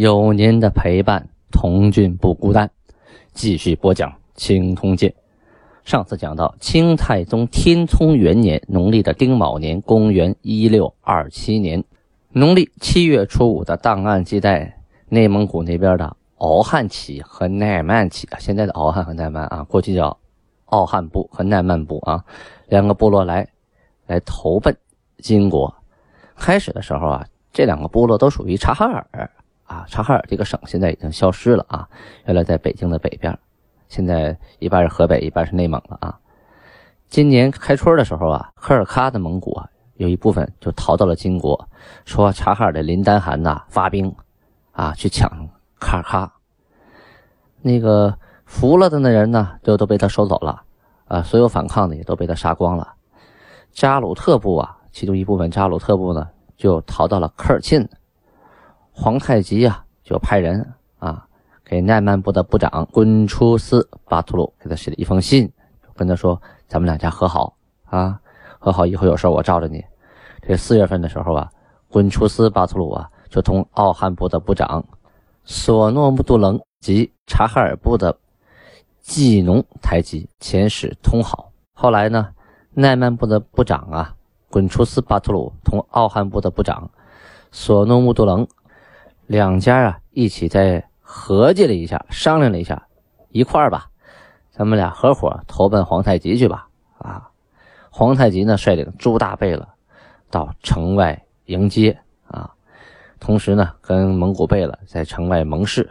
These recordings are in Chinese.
有您的陪伴，童俊不孤单。继续播讲《清通鉴》。上次讲到清太宗天聪元年，农历的丁卯年，公元一六二七年，农历七月初五的档案记载，内蒙古那边的敖汉旗和奈曼旗，现在的敖汉和奈曼啊，过去叫敖汉部和奈曼部啊，两个部落来来投奔金国。开始的时候啊。这两个部落都属于察哈尔啊，察哈尔这个省现在已经消失了啊，原来在北京的北边，现在一半是河北，一半是内蒙了啊。今年开春的时候啊，科尔喀的蒙古啊，有一部分就逃到了金国，说察哈尔的林丹汗呐发兵啊去抢卡尔喀，那个服了的那人呢，就都被他收走了啊，所有反抗的也都被他杀光了。扎鲁特部啊，其中一部分扎鲁特部呢。就逃到了科尔沁，皇太极呀就派人啊给奈曼部的部长滚出斯巴图鲁给他写了一封信，跟他说咱们两家和好啊，和好以后有事我罩着你。这四月份的时候啊，滚出斯巴图鲁啊就同奥汉部的部长索诺木杜棱及察哈尔部的季农台吉遣使通好。后来呢，奈曼部的部长啊。滚出斯巴图鲁同奥汉部的部长索诺木杜棱两家啊一起在合计了一下，商量了一下，一块儿吧，咱们俩合伙投奔皇太极去吧。啊，皇太极呢率领朱大贝勒到城外迎接啊，同时呢跟蒙古贝勒在城外盟誓。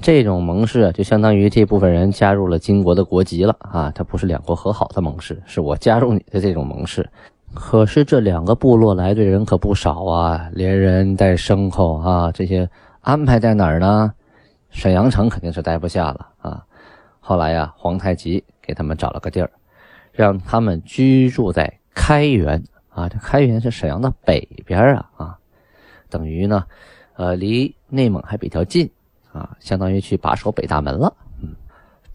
这种盟誓就相当于这部分人加入了金国的国籍了啊，它不是两国和好的盟誓，是我加入你的这种盟誓。可是这两个部落来的人可不少啊，连人带牲口啊，这些安排在哪儿呢？沈阳城肯定是待不下了啊。后来呀，皇太极给他们找了个地儿，让他们居住在开原啊。这开原是沈阳的北边啊啊，等于呢，呃，离内蒙还比较近啊，相当于去把守北大门了。嗯，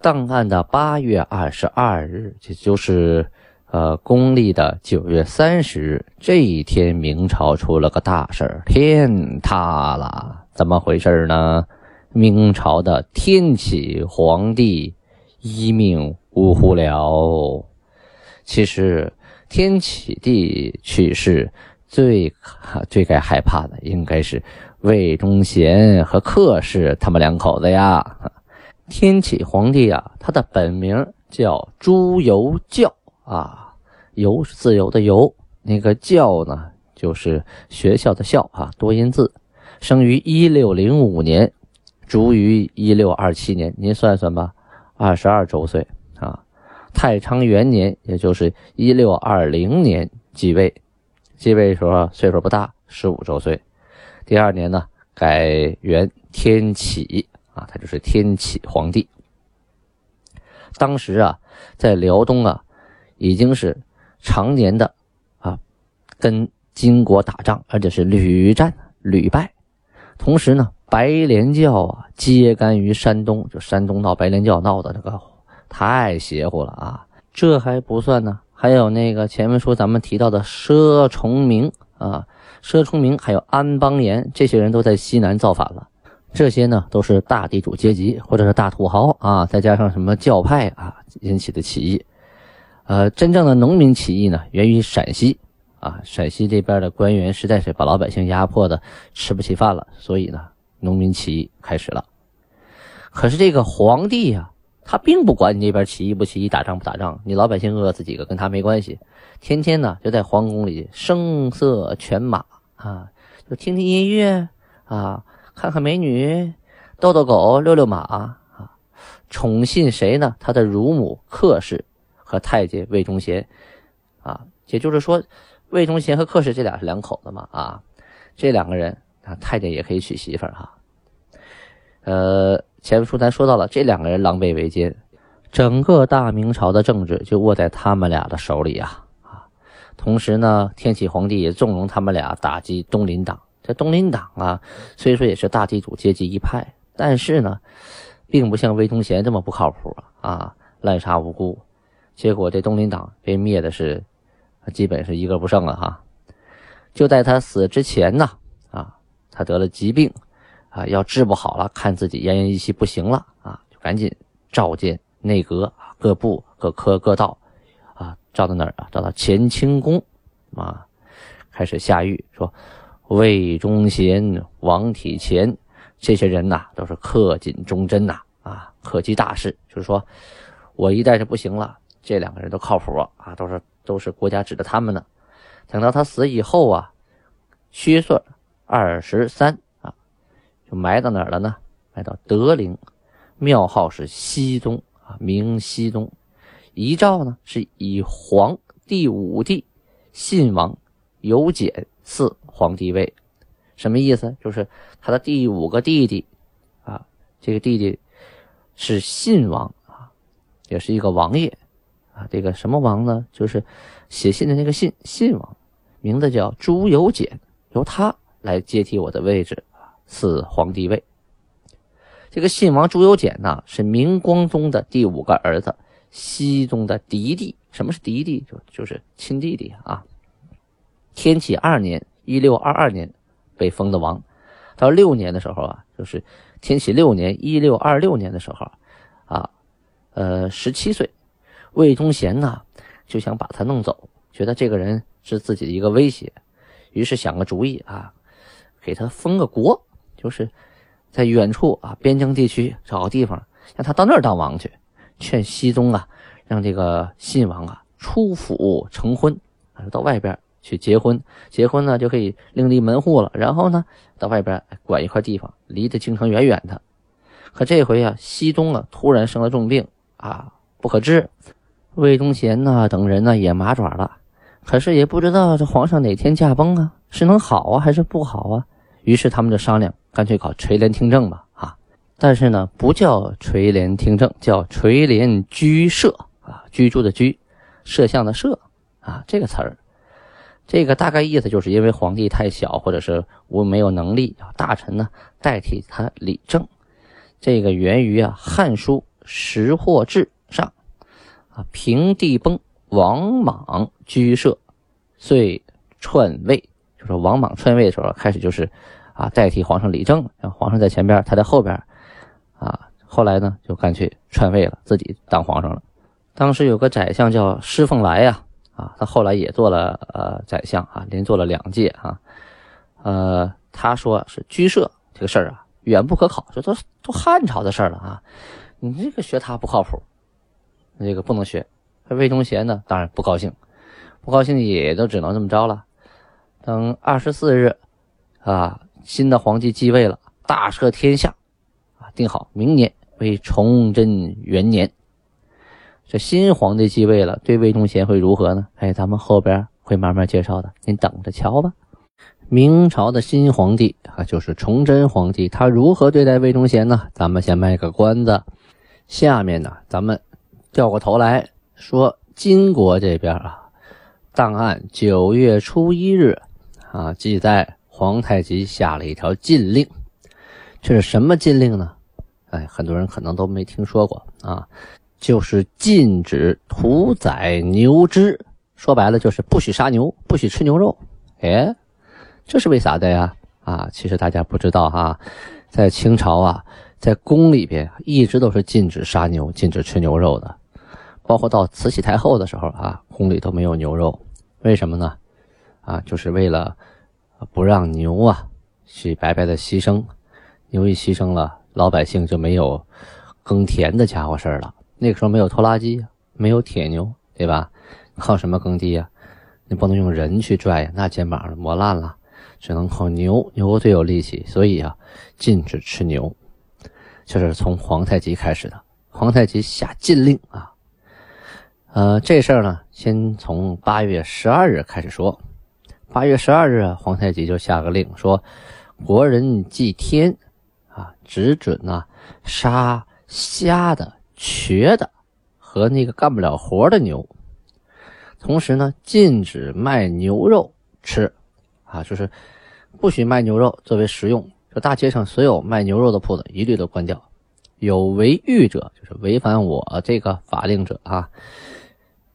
档案的八月二十二日，这就是。呃，公历的九月三十日这一天，明朝出了个大事儿，天塌了。怎么回事呢？明朝的天启皇帝一命呜呼了。其实，天启帝去世，最最该害怕的应该是魏忠贤和克氏他们两口子呀。天启皇帝啊，他的本名叫朱由校。啊，由是自由的由，那个教呢，就是学校的校啊，多音字。生于一六零五年，卒于一六二七年。您算算吧，二十二周岁啊。太昌元年，也就是一六二零年继位，继位时候岁数不大，十五周岁。第二年呢，改元天启啊，他就是天启皇帝。当时啊，在辽东啊。已经是常年的啊，跟金国打仗，而且是屡战屡败。同时呢，白莲教啊，揭竿于山东，就山东闹白莲教闹的这个太邪乎了啊！这还不算呢，还有那个前面说咱们提到的佘崇明啊，佘崇明还有安邦彦这些人都在西南造反了。这些呢，都是大地主阶级或者是大土豪啊，再加上什么教派啊引起的起义。呃，真正的农民起义呢，源于陕西啊。陕西这边的官员实在是把老百姓压迫的吃不起饭了，所以呢，农民起义开始了。可是这个皇帝呀，他并不管你那边起义不起义，打仗不打仗，你老百姓饿死几个跟他没关系。天天呢就在皇宫里声色犬马啊，就听听音乐啊，看看美女，逗逗狗，遛遛马啊，宠信谁呢？他的乳母克氏。和太监魏忠贤，啊，也就是说，魏忠贤和克氏这俩是两口子嘛，啊，这两个人啊，太监也可以娶媳妇儿哈。呃，前面书咱说到了，这两个人狼狈为奸，整个大明朝的政治就握在他们俩的手里啊啊！同时呢，天启皇帝也纵容他们俩打击东林党。这东林党啊，虽说也是大地主阶级一派，但是呢，并不像魏忠贤这么不靠谱啊，滥杀无辜。结果这东林党被灭的是，基本是一个不剩了哈。就在他死之前呢，啊，他得了疾病。啊，要治不好了，看自己奄奄一息不行了啊，就赶紧召见内阁各部各科各道，啊，召到哪儿啊？召到乾清宫，啊，开始下谕说，魏忠贤、王体乾这些人呐，都是恪尽忠贞呐，啊，恪及大事，就是说我一旦是不行了，这两个人都靠谱啊，都是都是国家指着他们呢。等到他死以后啊，虚岁二十三啊。就埋到哪儿了呢？埋到德陵，庙号是熙宗啊，明熙宗。遗诏呢是以皇第五帝信王有简嗣皇帝位，什么意思？就是他的第五个弟弟啊，这个弟弟是信王啊，也是一个王爷啊。这个什么王呢？就是写信的那个信信王，名字叫朱由检，由他来接替我的位置。赐皇帝位。这个信王朱由检呢，是明光宗的第五个儿子，熹宗的嫡弟。什么是嫡弟？就就是亲弟弟啊。天启二年（一六二二年）被封的王，到六年的时候啊，就是天启六年（一六二六年）的时候啊，呃，十七岁，魏忠贤呢就想把他弄走，觉得这个人是自己的一个威胁，于是想个主意啊，给他封个国。就是在远处啊，边疆地区找个地方，让他到那儿当王去。劝熹宗啊，让这个信王啊出府成婚，到外边去结婚。结婚呢就可以另立门户了。然后呢，到外边管一块地方，离得京城远远的。可这回啊，熹宗啊突然生了重病啊，不可治。魏忠贤呢等人呢也麻爪了，可是也不知道这皇上哪天驾崩啊，是能好啊还是不好啊？于是他们就商量。干脆搞垂帘听政吧，啊！但是呢，不叫垂帘听政，叫垂帘居摄啊，居住的居，摄像的摄啊，这个词儿，这个大概意思就是因为皇帝太小，或者是无没有能力，大臣呢代替他理政。这个源于啊《汉书·识货志》啊，平地崩，王莽居摄，遂篡位，就是王莽篡位的时候开始就是。啊，代替皇上理政，让皇上在前边，他在后边，啊，后来呢，就干脆篡位了，自己当皇上了。当时有个宰相叫施凤来呀，啊，他后来也做了呃宰相啊，连做了两届啊，呃，他说是居舍这个事儿啊，远不可考，这都都汉朝的事儿了啊，你这个学他不靠谱，这个不能学。魏忠贤呢，当然不高兴，不高兴也都只能这么着了。等二十四日，啊。新的皇帝继位了，大赦天下，啊，定好明年为崇祯元年。这新皇帝继位了，对魏忠贤会如何呢？哎，咱们后边会慢慢介绍的，您等着瞧吧。明朝的新皇帝啊，就是崇祯皇帝，他如何对待魏忠贤呢？咱们先卖个关子。下面呢，咱们掉过头来说金国这边啊，档案九月初一日啊，记载。皇太极下了一条禁令，这是什么禁令呢？哎，很多人可能都没听说过啊，就是禁止屠宰牛只，说白了就是不许杀牛，不许吃牛肉。哎，这是为啥的呀？啊，其实大家不知道哈，在清朝啊，在宫里边一直都是禁止杀牛、禁止吃牛肉的，包括到慈禧太后的时候啊，宫里都没有牛肉。为什么呢？啊，就是为了。不让牛啊去白白的牺牲，牛一牺牲了，老百姓就没有耕田的家伙事了。那个时候没有拖拉机，没有铁牛，对吧？靠什么耕地呀？你不能用人去拽呀，那肩膀磨烂了，只能靠牛，牛最有力气，所以啊，禁止吃牛。这是从皇太极开始的，皇太极下禁令啊。呃，这事儿呢，先从八月十二日开始说。八月十二日，皇太极就下个令说：“国人祭天，啊，只准呢杀瞎的、瘸的和那个干不了活的牛。同时呢，禁止卖牛肉吃，啊，就是不许卖牛肉作为食用。就大街上所有卖牛肉的铺子一律都关掉。有违狱者，就是违反我这个法令者啊，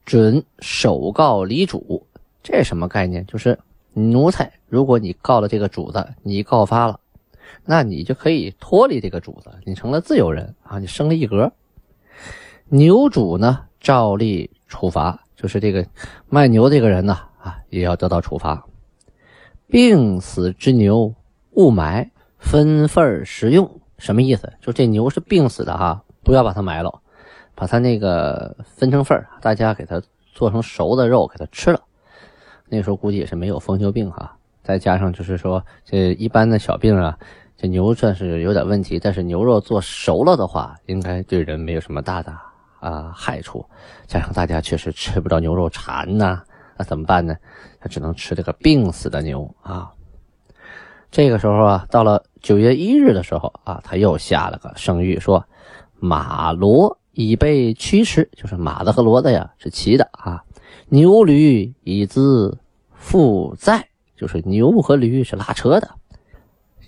准首告离主。这什么概念？就是奴才，如果你告了这个主子，你告发了，那你就可以脱离这个主子，你成了自由人啊，你升了一格。牛主呢，照例处罚。就是这个卖牛这个人呢，啊，也要得到处罚。病死之牛勿买，分份食用，什么意思？就这牛是病死的哈，不要把它埋了，把它那个分成份儿大家给它做成熟的肉给它吃了。那时候估计也是没有疯牛病哈，再加上就是说这一般的小病啊，这牛算是有点问题，但是牛肉做熟了的话，应该对人没有什么大的。啊，害处，加上大家确实吃不着牛肉馋呐，那怎么办呢？他只能吃这个病死的牛啊。这个时候啊，到了九月一日的时候啊，他又下了个圣谕，说马骡已被驱驰，就是马子和骡子呀是骑的啊，牛驴已自负载，就是牛和驴是拉车的，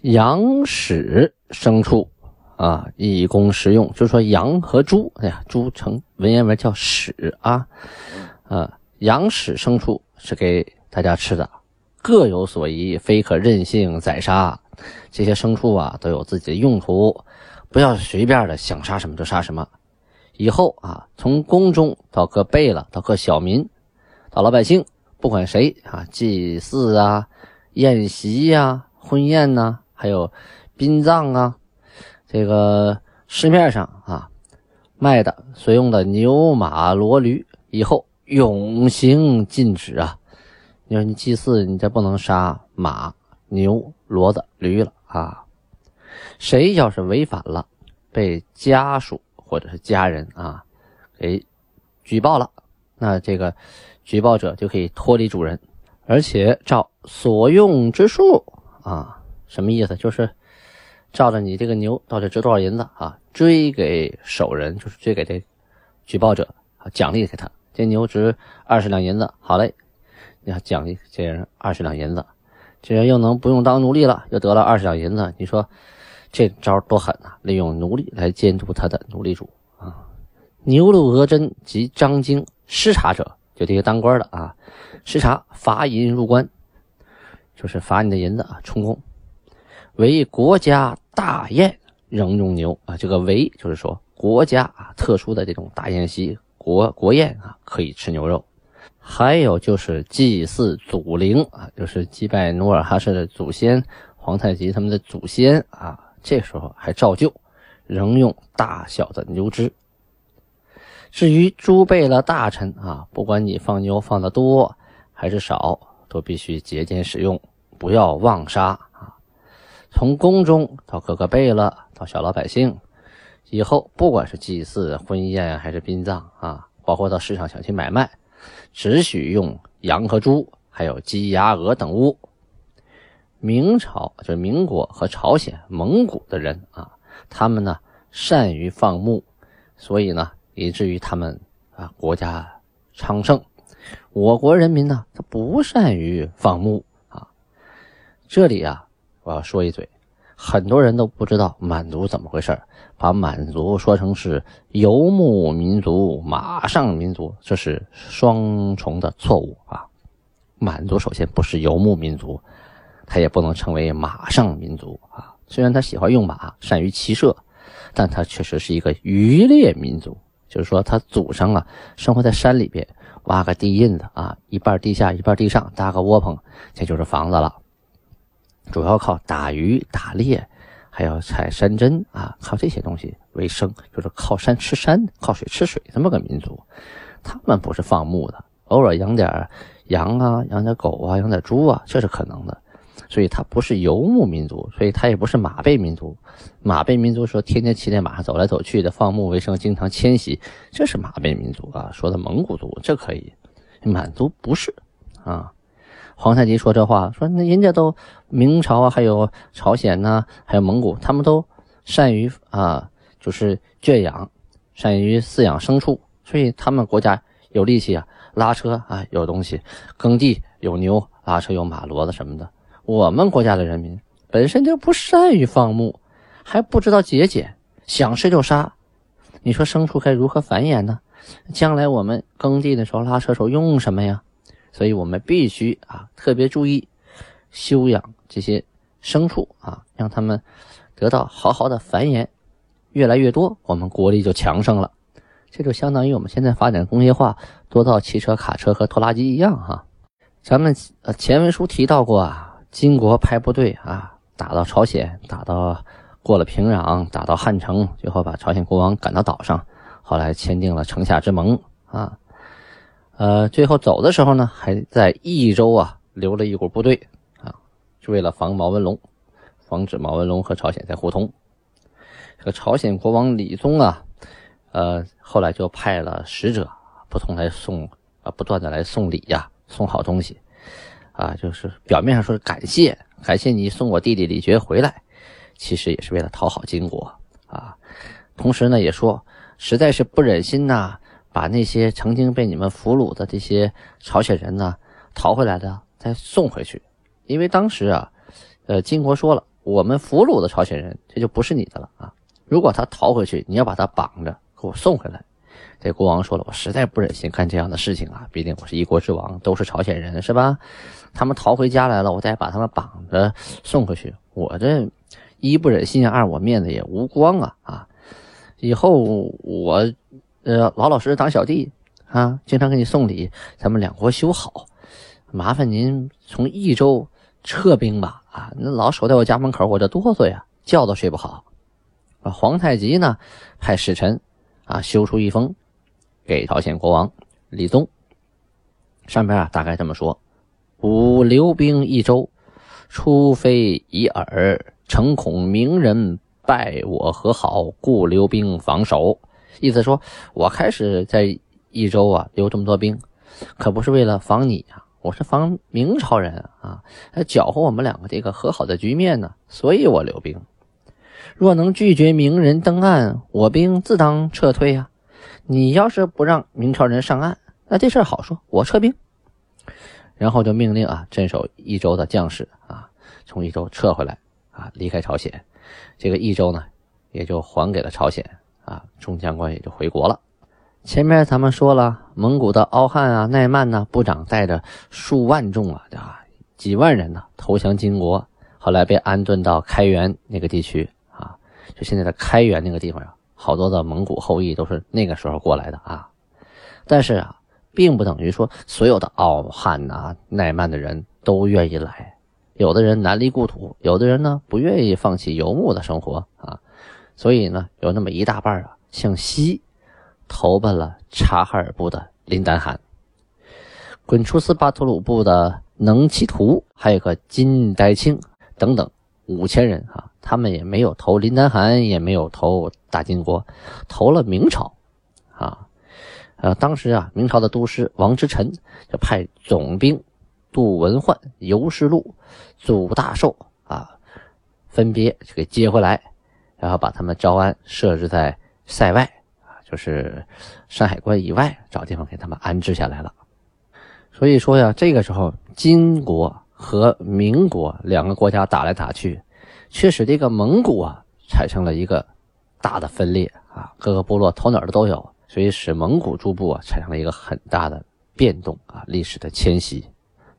羊屎牲畜。啊，以供食用，就是说羊和猪，哎呀，猪成文言文叫屎啊，啊，羊屎牲畜是给大家吃的，各有所宜，非可任性宰杀。这些牲畜啊，都有自己的用途，不要随便的想杀什么就杀什么。以后啊，从宫中到各贝勒，到各小民，到老百姓，不管谁啊，祭祀啊，宴席呀，婚宴呐，还有殡葬啊。这个市面上啊卖的所用的牛马骡驴，以后永行禁止啊！你说你祭祀，你这不能杀马、牛、骡子、驴了啊！谁要是违反了，被家属或者是家人啊给举报了，那这个举报者就可以脱离主人，而且照所用之数啊，什么意思？就是。照着你这个牛到底值多少银子啊？追给守人，就是追给这举报者啊，奖励给他。这牛值二十两银子，好嘞，要奖励这人二十两银子，这人又能不用当奴隶了，又得了二十两银子。你说这招多狠呐！利用奴隶来监督他的奴隶主啊！牛鹿额真及张京失察者，就这些当官的啊，失察罚银入关，就是罚你的银子啊，充公。为国家大宴仍用牛啊，这个为就是说国家啊特殊的这种大宴席国国宴啊可以吃牛肉，还有就是祭祀祖灵啊，就是祭拜努尔哈赤的祖先皇太极他们的祖先啊，这时候还照旧仍用大小的牛只。至于诸贝勒大臣啊，不管你放牛放的多还是少，都必须节俭使用，不要妄杀啊。从宫中到各个贝勒，到小老百姓，以后不管是祭祀、婚宴还是殡葬啊，包括到市场想去买卖，只许用羊和猪，还有鸡、鸭、鹅等物。明朝就是民国和朝鲜、蒙古的人啊，他们呢善于放牧，所以呢以至于他们啊国家昌盛。我国人民呢他不善于放牧啊，这里啊。我要说一嘴，很多人都不知道满族怎么回事把满族说成是游牧民族、马上民族，这是双重的错误啊！满族首先不是游牧民族，他也不能成为马上民族啊。虽然他喜欢用马，善于骑射，但他确实是一个渔猎民族，就是说他祖上啊生活在山里边，挖个地印子啊，一半地下一半地上，搭个窝棚，这就是房子了。主要靠打鱼、打猎，还要采山珍啊，靠这些东西为生，就是靠山吃山，靠水吃水这么个民族。他们不是放牧的，偶尔养点羊啊，养点狗啊，养点猪啊，这是可能的。所以，他不是游牧民族，所以他也不是马背民族。马背民族说天天骑在马上走来走去的，放牧为生，经常迁徙，这是马背民族啊。说的蒙古族这可以，满族不是啊。皇太极说这话，说那人家都明朝啊，还有朝鲜呐，还有蒙古，他们都善于啊，就是圈养，善于饲养牲畜，所以他们国家有力气啊，拉车啊，有东西，耕地有牛，拉车有马骡子什么的。我们国家的人民本身就不善于放牧，还不知道节俭，想吃就杀。你说牲畜该如何繁衍呢？将来我们耕地的时候拉车时候用什么呀？所以我们必须啊特别注意修养这些牲畜啊，让他们得到好好的繁衍，越来越多，我们国力就强盛了。这就相当于我们现在发展工业化，多造汽车、卡车和拖拉机一样哈。咱们呃前文书提到过啊，金国派部队啊打到朝鲜，打到过了平壤，打到汉城，最后把朝鲜国王赶到岛上，后来签订了城下之盟啊。呃，最后走的时候呢，还在益州啊留了一股部队啊，是为了防毛文龙，防止毛文龙和朝鲜在互通。这个朝鲜国王李宗啊，呃，后来就派了使者，不同来送啊，不断的来送礼呀，送好东西啊，就是表面上说感谢，感谢你送我弟弟李傕回来，其实也是为了讨好金国啊。同时呢，也说实在是不忍心呐。把那些曾经被你们俘虏的这些朝鲜人呢，逃回来的再送回去，因为当时啊，呃，金国说了，我们俘虏的朝鲜人这就不是你的了啊。如果他逃回去，你要把他绑着给我送回来。这国王说了，我实在不忍心干这样的事情啊，毕竟我是一国之王，都是朝鲜人是吧？他们逃回家来了，我再把他们绑着送回去，我这一不忍心，二我面子也无光啊啊！以后我。呃，老老实实当小弟啊，经常给你送礼，咱们两国修好。麻烦您从益州撤兵吧，啊，那老守在我家门口，我这哆嗦呀，觉都睡不好。啊，皇太极呢，派使臣啊，修出一封给朝鲜国王李宗，上边啊，大概这么说：吾留兵益州，出非以尔，诚恐明人败我和好，故留兵防守。意思说，我开始在益州啊留这么多兵，可不是为了防你啊，我是防明朝人啊，来搅和我们两个这个和好的局面呢，所以我留兵。若能拒绝明人登岸，我兵自当撤退啊。你要是不让明朝人上岸，那这事好说，我撤兵。然后就命令啊镇守益州的将士啊从益州撤回来啊离开朝鲜，这个益州呢也就还给了朝鲜。啊，众将官也就回国了。前面咱们说了，蒙古的敖汉啊、奈曼呢，部长带着数万众啊，啊，几万人呢，投降金国。后来被安顿到开原那个地区啊，就现在的开原那个地方啊，好多的蒙古后裔都是那个时候过来的啊。但是啊，并不等于说所有的敖汉呐、奈曼的人都愿意来。有的人南离故土，有的人呢不愿意放弃游牧的生活啊。所以呢，有那么一大半啊，向西投奔了察哈尔部的林丹汗，滚出斯巴图鲁部的能其图，还有个金代清等等五千人啊，他们也没有投林丹汗，也没有投大金国，投了明朝啊。呃，当时啊，明朝的都师王之臣就派总兵杜文焕、尤世禄、祖大寿啊，分别就给接回来。然后把他们招安设置在塞外啊，就是山海关以外，找地方给他们安置下来了。所以说呀，这个时候金国和明国两个国家打来打去，却使这个蒙古啊产生了一个大的分裂啊，各个部落投哪儿的都有，所以使蒙古诸部啊产生了一个很大的变动啊，历史的迁徙。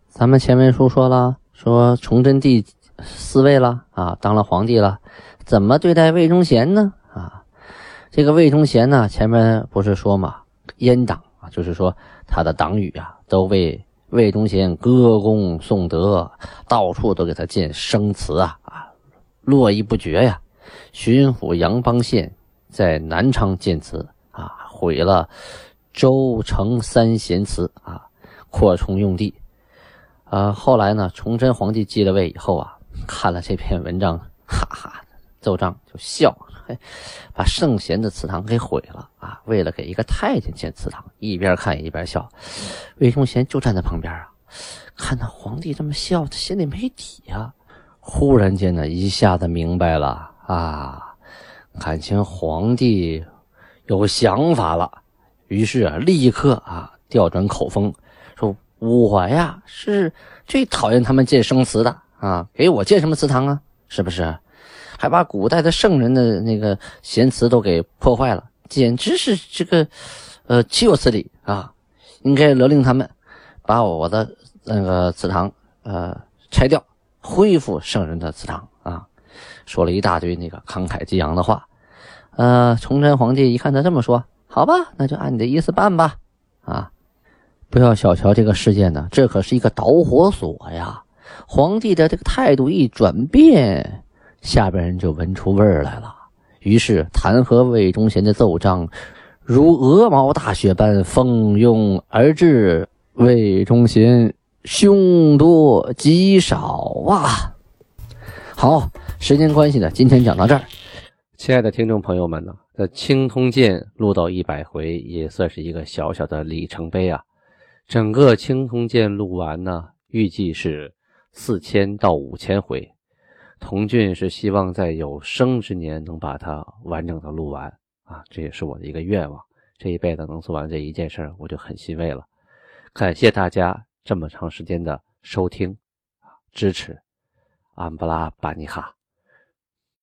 咱们前文书说了，说崇祯帝四位了啊，当了皇帝了。怎么对待魏忠贤呢？啊，这个魏忠贤呢，前面不是说嘛，阉党啊，就是说他的党羽啊，都为魏忠贤歌功颂德，到处都给他建生祠啊，啊，络绎不绝呀。巡抚杨邦宪在南昌建祠啊，毁了周成三贤祠啊，扩充用地。呃，后来呢，崇祯皇帝继了位以后啊，看了这篇文章，哈哈。奏章就笑，嘿，把圣贤的祠堂给毁了啊！为了给一个太监建祠堂，一边看一边笑。魏忠贤就站在旁边啊，看到皇帝这么笑，他心里没底呀。忽然间呢，一下子明白了啊，感情皇帝有想法了，于是啊，立刻啊调转口风，说我呀是最讨厌他们建生祠的啊，给我建什么祠堂啊？是不是？还把古代的圣人的那个贤祠都给破坏了，简直是这个呃岂有此理啊！应该勒令他们把我的那个祠堂呃拆掉，恢复圣人的祠堂啊！说了一大堆那个慷慨激昂的话。呃，崇祯皇帝一看他这么说，好吧，那就按你的意思办吧。啊，不要小瞧这个事件呢，这可是一个导火索呀！皇帝的这个态度一转变，下边人就闻出味儿来了。于是弹劾魏忠贤的奏章如鹅毛大雪般蜂拥而至。魏忠贤凶多吉少啊！好，时间关系呢，今天讲到这儿。亲爱的听众朋友们呢，这《青通剑》录到一百回，也算是一个小小的里程碑啊。整个《青通剑》录完呢，预计是四千到五千回。童俊是希望在有生之年能把它完整的录完啊，这也是我的一个愿望。这一辈子能做完这一件事，我就很欣慰了。感谢大家这么长时间的收听支持，安布拉巴尼哈。